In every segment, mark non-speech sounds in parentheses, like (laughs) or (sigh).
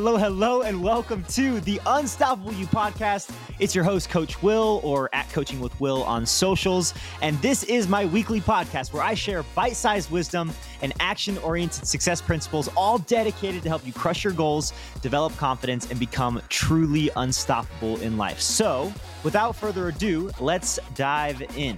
hello, hello, and welcome to the Unstoppable You podcast. It's your host, Coach Will, or at Coaching with Will on socials. And this is my weekly podcast where I share bite sized wisdom and action oriented success principles, all dedicated to help you crush your goals, develop confidence, and become truly unstoppable in life. So, without further ado, let's dive in.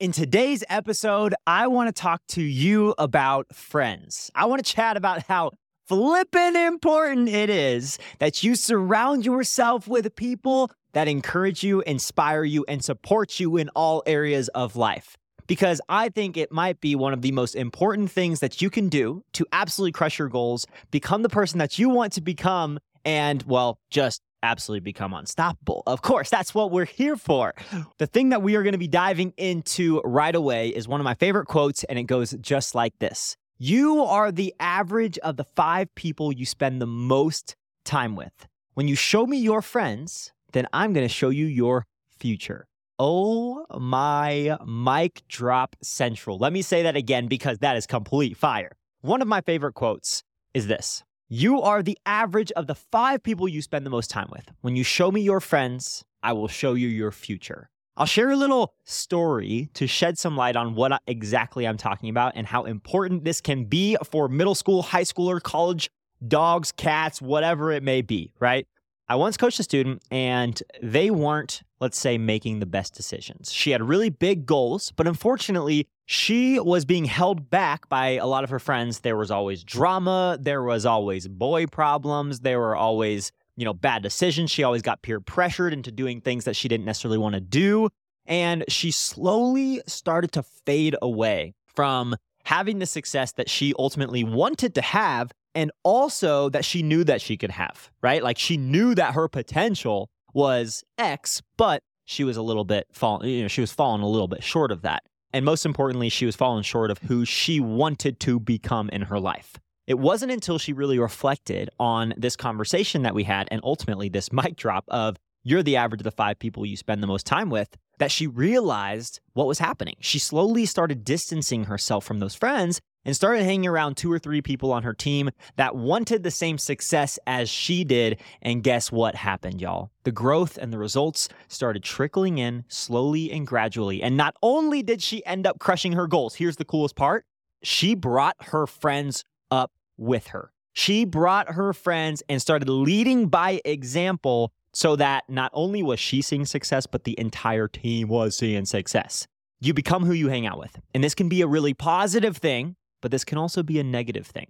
In today's episode, I want to talk to you about friends. I want to chat about how flippin' important it is that you surround yourself with people that encourage you, inspire you, and support you in all areas of life. Because I think it might be one of the most important things that you can do to absolutely crush your goals, become the person that you want to become, and, well, just absolutely become unstoppable. Of course, that's what we're here for. The thing that we are going to be diving into right away is one of my favorite quotes, and it goes just like this You are the average of the five people you spend the most time with. When you show me your friends, then I'm going to show you your future. Oh my mic drop central. Let me say that again because that is complete fire. One of my favorite quotes is this you are the average of the five people you spend the most time with. When you show me your friends, I will show you your future. I'll share a little story to shed some light on what exactly I'm talking about and how important this can be for middle school, high schooler, college dogs, cats, whatever it may be, right? I once coached a student and they weren't, let's say, making the best decisions. She had really big goals, but unfortunately, she was being held back by a lot of her friends. There was always drama, there was always boy problems, there were always, you know, bad decisions. She always got peer pressured into doing things that she didn't necessarily want to do. And she slowly started to fade away from having the success that she ultimately wanted to have and also that she knew that she could have, right? Like she knew that her potential was X, but she was a little bit fall, you know, she was falling a little bit short of that. And most importantly, she was falling short of who she wanted to become in her life. It wasn't until she really reflected on this conversation that we had and ultimately this (laughs) mic drop of you're the average of the five people you spend the most time with that she realized what was happening. She slowly started distancing herself from those friends and started hanging around two or three people on her team that wanted the same success as she did. And guess what happened, y'all? The growth and the results started trickling in slowly and gradually. And not only did she end up crushing her goals, here's the coolest part she brought her friends up with her. She brought her friends and started leading by example so that not only was she seeing success, but the entire team was seeing success. You become who you hang out with. And this can be a really positive thing but this can also be a negative thing.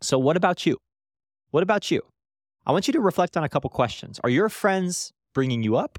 So, what about you? What about you? I want you to reflect on a couple questions. Are your friends bringing you up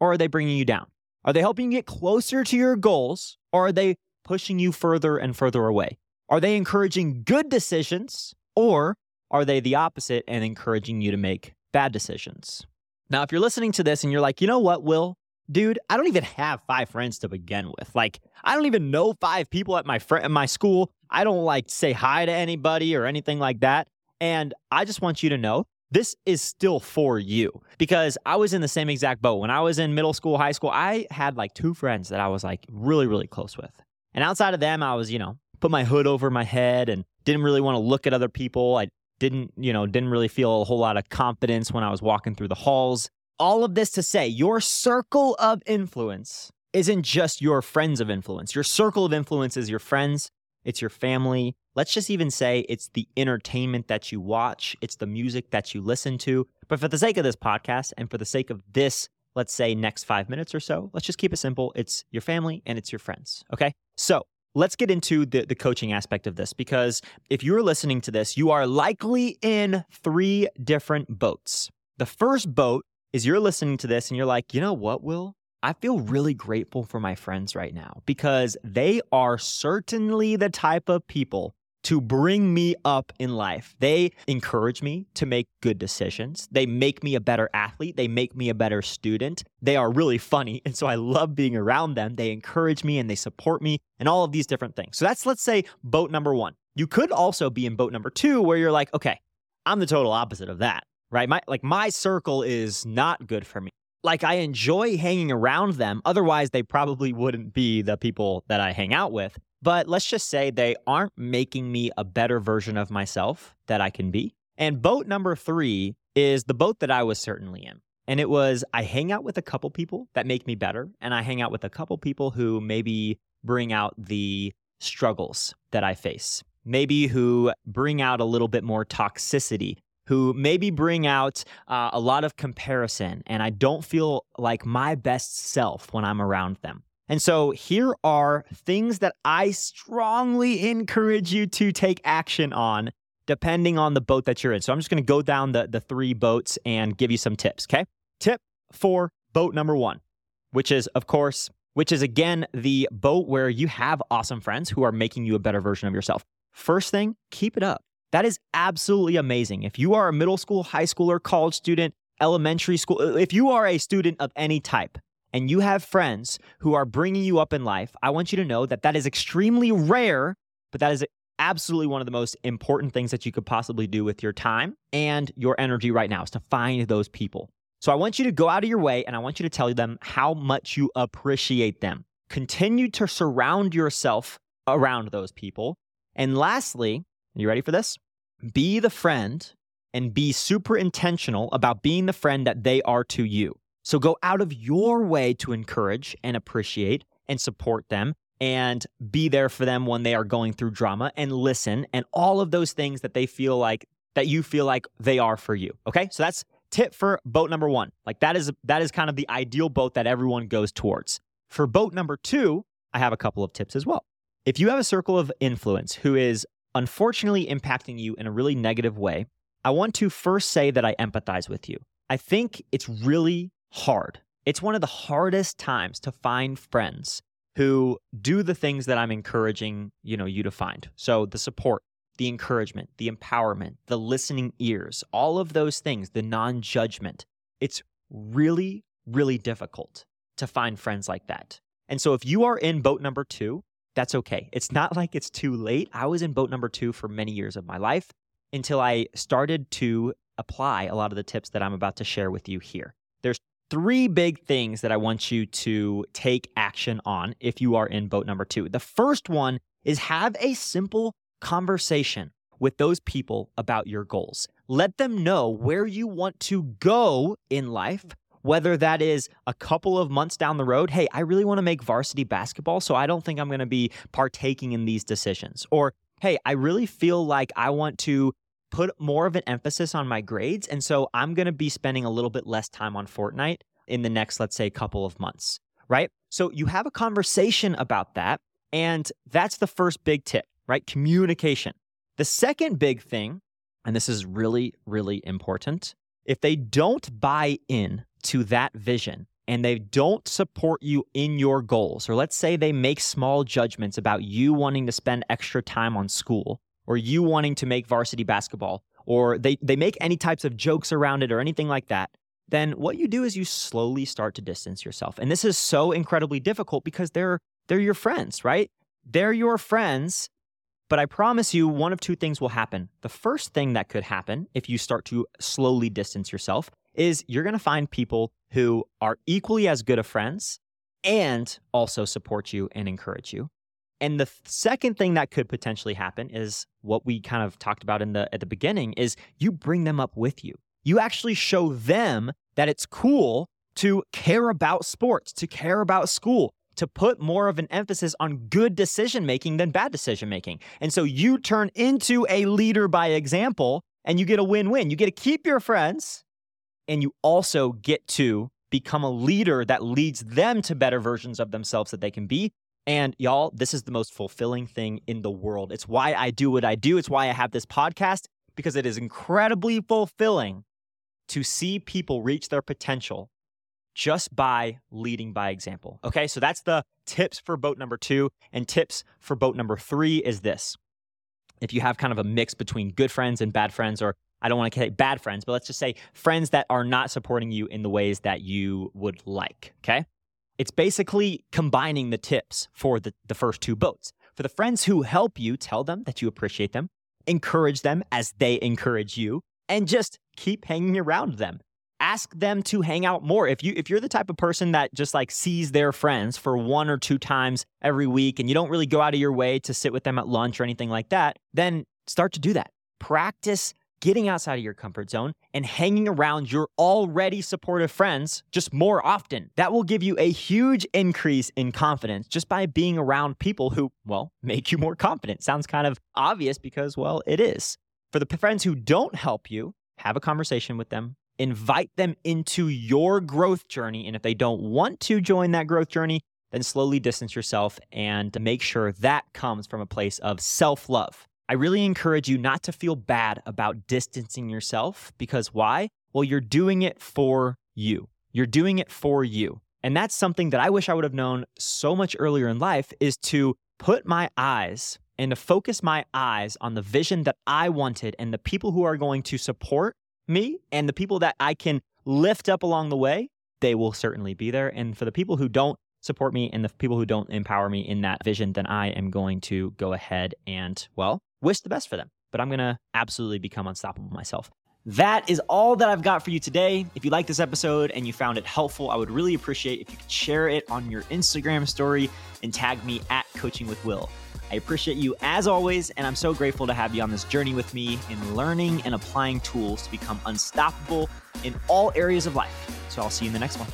or are they bringing you down? Are they helping you get closer to your goals or are they pushing you further and further away? Are they encouraging good decisions or are they the opposite and encouraging you to make bad decisions? Now, if you're listening to this and you're like, you know what, Will, dude, I don't even have five friends to begin with. Like, I don't even know five people at my friend at my school. I don't like say hi to anybody or anything like that. And I just want you to know this is still for you because I was in the same exact boat. When I was in middle school, high school, I had like two friends that I was like really, really close with. And outside of them, I was, you know, put my hood over my head and didn't really want to look at other people. I didn't, you know, didn't really feel a whole lot of confidence when I was walking through the halls. All of this to say, your circle of influence isn't just your friends of influence. Your circle of influence is your friends, it's your family. Let's just even say it's the entertainment that you watch, it's the music that you listen to. But for the sake of this podcast and for the sake of this, let's say next five minutes or so, let's just keep it simple. It's your family and it's your friends. Okay. So let's get into the, the coaching aspect of this because if you're listening to this, you are likely in three different boats. The first boat is you're listening to this and you're like, you know what, Will? I feel really grateful for my friends right now because they are certainly the type of people to bring me up in life. They encourage me to make good decisions. They make me a better athlete. They make me a better student. They are really funny. (laughs) And so I love being around them. They encourage me and they support me and all of these different things. So that's, let's say, boat number one. You could also be in boat number two where you're like, okay, I'm the total opposite of that right? My like my circle is not good for me. Like I enjoy hanging around them. Otherwise, they probably wouldn't be the people that I hang out with. but let's just say they aren't making me a better version of myself that I can be. And boat number three is the boat that I was certainly in. And it was I hang out with a couple people that make me better, and I hang out with a couple people who maybe bring out the struggles that I face, maybe who bring out a little bit more toxicity, who maybe bring out uh, a lot of comparison, and I don't feel like my best self when I'm around them. And so here are things that I strongly encourage you to take action on depending on the boat that you're in. So I'm just going to go down the, the three boats and give you some tips, okay? Tip for boat number one, which is, of course, which is again the boat where you have awesome friends who are making you a better version of yourself. First thing, keep it up. That is absolutely amazing. If you are a middle school, high schooler, college student, elementary school, if you are a student of any type, and you have friends who are bringing you up in life, I want you to know that that is extremely rare, but that is absolutely one of the most important things that you could possibly do with your time and your energy right now is to find those people. So I want you to go out of your way and I want you to tell them how much you appreciate them. Continue to surround yourself around those people. And lastly, you ready for this? Be the friend and be super intentional about being the friend that they are to you. So go out of your way to encourage and appreciate and support them and be there for them when they are going through drama and listen and all of those things that they feel like that you feel like they are for you. Okay? So that's tip for boat number 1. Like that is that is kind of the ideal boat that everyone goes towards. For boat number 2, I have a couple of tips as well. If you have a circle of influence who is unfortunately impacting you in a really negative way, I want to first say that I empathize with you. I think it's really hard. It's one of the hardest times to find friends who do the things that I'm encouraging, you know, you to find. So the support, the encouragement, the empowerment, the listening ears, all of those things, the non-judgment. It's really really difficult to find friends like that. And so if you are in boat number 2, that's okay. It's not like it's too late. I was in boat number 2 for many years of my life until I started to apply a lot of the tips that I'm about to share with you here. There's three big things that I want you to take action on if you are in boat number two. The first one is have a simple conversation with those people about your goals. Let them know where you want to go in life, whether that is a couple of months down the road. Hey, I really want to make varsity basketball, so I don't think I'm going to be partaking in these decisions. Or, hey, I really feel like I want to put more of an emphasis on my grades. And so I'm going to be spending a little bit less time on Fortnite in the next, let's say, couple of months, right? So you have a conversation about that. And that's the first big tip, right? Communication. The second big thing, and this is really, really important, if they don't buy in to that vision and they don't support you in your goals, or let's say they make small judgments about you wanting to spend extra time on school, or you wanting to make varsity basketball, or they, they make any types of jokes around it or anything like that, then what you do is you slowly start to distance yourself. And this is so incredibly difficult because they're they're your friends, right? They're your friends, but I promise you one of two things will happen. The first thing that could happen if you start to slowly distance yourself is you're going to find people who are equally as good of friends and also support you and encourage you. And the second thing that could potentially happen is what we kind of talked about in the at the beginning is you bring them up with you. You actually show them that it's cool to care about sports, to care about school, to put more of an emphasis on good decision making than bad decision making. And so you turn into a leader by example and you get a win win. You get to keep your friends and you also get to become a leader that leads them to better versions of themselves that they can be and y'all, this is the most fulfilling thing in the world. It's why I do what I do. It's why I have this podcast because it is incredibly fulfilling to see people reach their potential just by leading by example. Okay, so that's the tips for boat number two. And tips for boat number three is this if you have kind of a mix between good friends and bad friends, or I don't want to say bad friends, but let's just say friends that are not supporting you in the ways that you would like. Okay. It's basically combining the tips for the, the first two boats. For the friends who help you, tell them that you appreciate them, encourage them as they encourage you, and just keep hanging around them. ask them to hang out more. If you if you're the type of person that just like sees their friends for one or two times every week and you don't really go out of your way to sit with them at lunch or anything like that, then start to do that. Practice getting outside of your comfort zone and hanging around your already supportive friends just more often. That will give you a huge increase in confidence just by being around people who, well, (laughs) make you more confident. Sounds kind of obvious because, well, it is. For the friends who don't help you, have a conversation with them, invite them into your growth journey. And if they don't want to join that growth journey, then slowly distance yourself and make sure that comes from a place of self love. I really encourage you not to feel bad about distancing yourself because why? Well, you're doing it for you. You're doing it for you. And that's something that I wish I would have known so much earlier in life is to put my eyes and to focus my eyes on the vision that I wanted and the people who are going to support me and the people that I can lift up along the way, they will certainly be there. And for the people who don't support me and the people who don't empower me in that vision, then I am going to go ahead and, well, wish the best for them. But I'm going to absolutely become unstoppable myself. That is all that I've got for you today. If you like this episode and you found it helpful, I would really appreciate if you could share it on your Instagram story and tag me at Coaching with Will. I appreciate you as always, and I'm so grateful to have you on this journey with me in learning and applying tools to become unstoppable in all areas of life. So I'll see you in the next one.